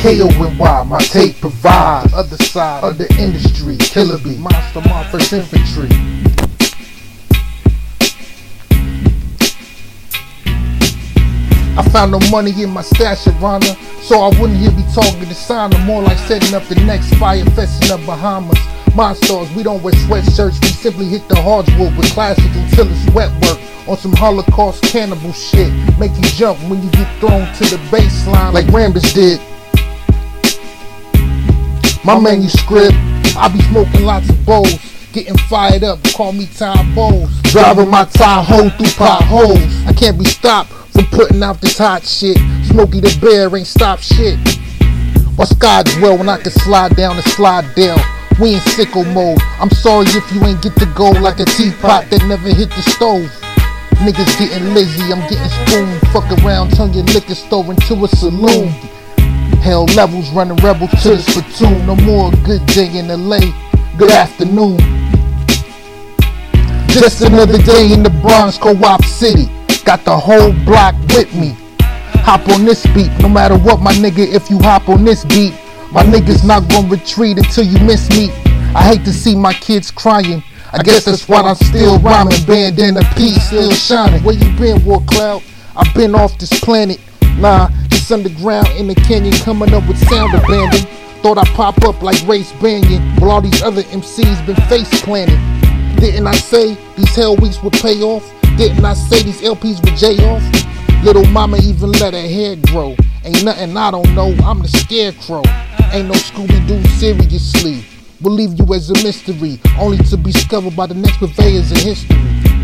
K-O-N-Y, my tape provides. Other side of the industry, Killer B, Monster My First Infantry. I found no money in my stash, Ivana, so I wouldn't hear me talking to sign. I'm more like setting up the next Fyre Fest in the Bahamas. Monsters, we don't wear sweatshirts, we simply hit the hardwood with classic until it's wet work. On some Holocaust cannibal shit, make you jump when you get thrown to the baseline like Rambis did. My manuscript, I be smoking lots of bowls, getting fired up, call me Tom Bowles. Driving my Tahoe through potholes, I can't be stopped from putting out this hot shit. Smokey the Bear ain't stop shit. What's God's will when I can slide down and slide down? We in sickle mode. I'm sorry if you ain't get the go like a teapot that never hit the stove. Niggas getting lazy, I'm getting spoon. Fuck around, turn your liquor store into a saloon. Hell levels running rebels to the platoon. No more good day in LA. Good afternoon. Just another day in the Bronx, Co-op City. Got the whole block with me. Hop on this beat, no matter what, my nigga. If you hop on this beat, my niggas not gonna retreat until you miss me. I hate to see my kids crying. I guess that's why I'm still rhyming. Bandana P still shining. Where you been, War Cloud? I've been off this planet. Nah, just underground in the canyon, coming up with sound abandon. Thought I'd pop up like Race Bannon, while all these other MCs been face planting. Didn't I say these hell weeks would pay off? Didn't I say these LPs would J off? Little mama even let her hair grow. Ain't nothing I don't know, I'm the scarecrow. Ain't no Scooby Doo seriously. We'll leave you as a mystery, only to be discovered by the next purveyors of history.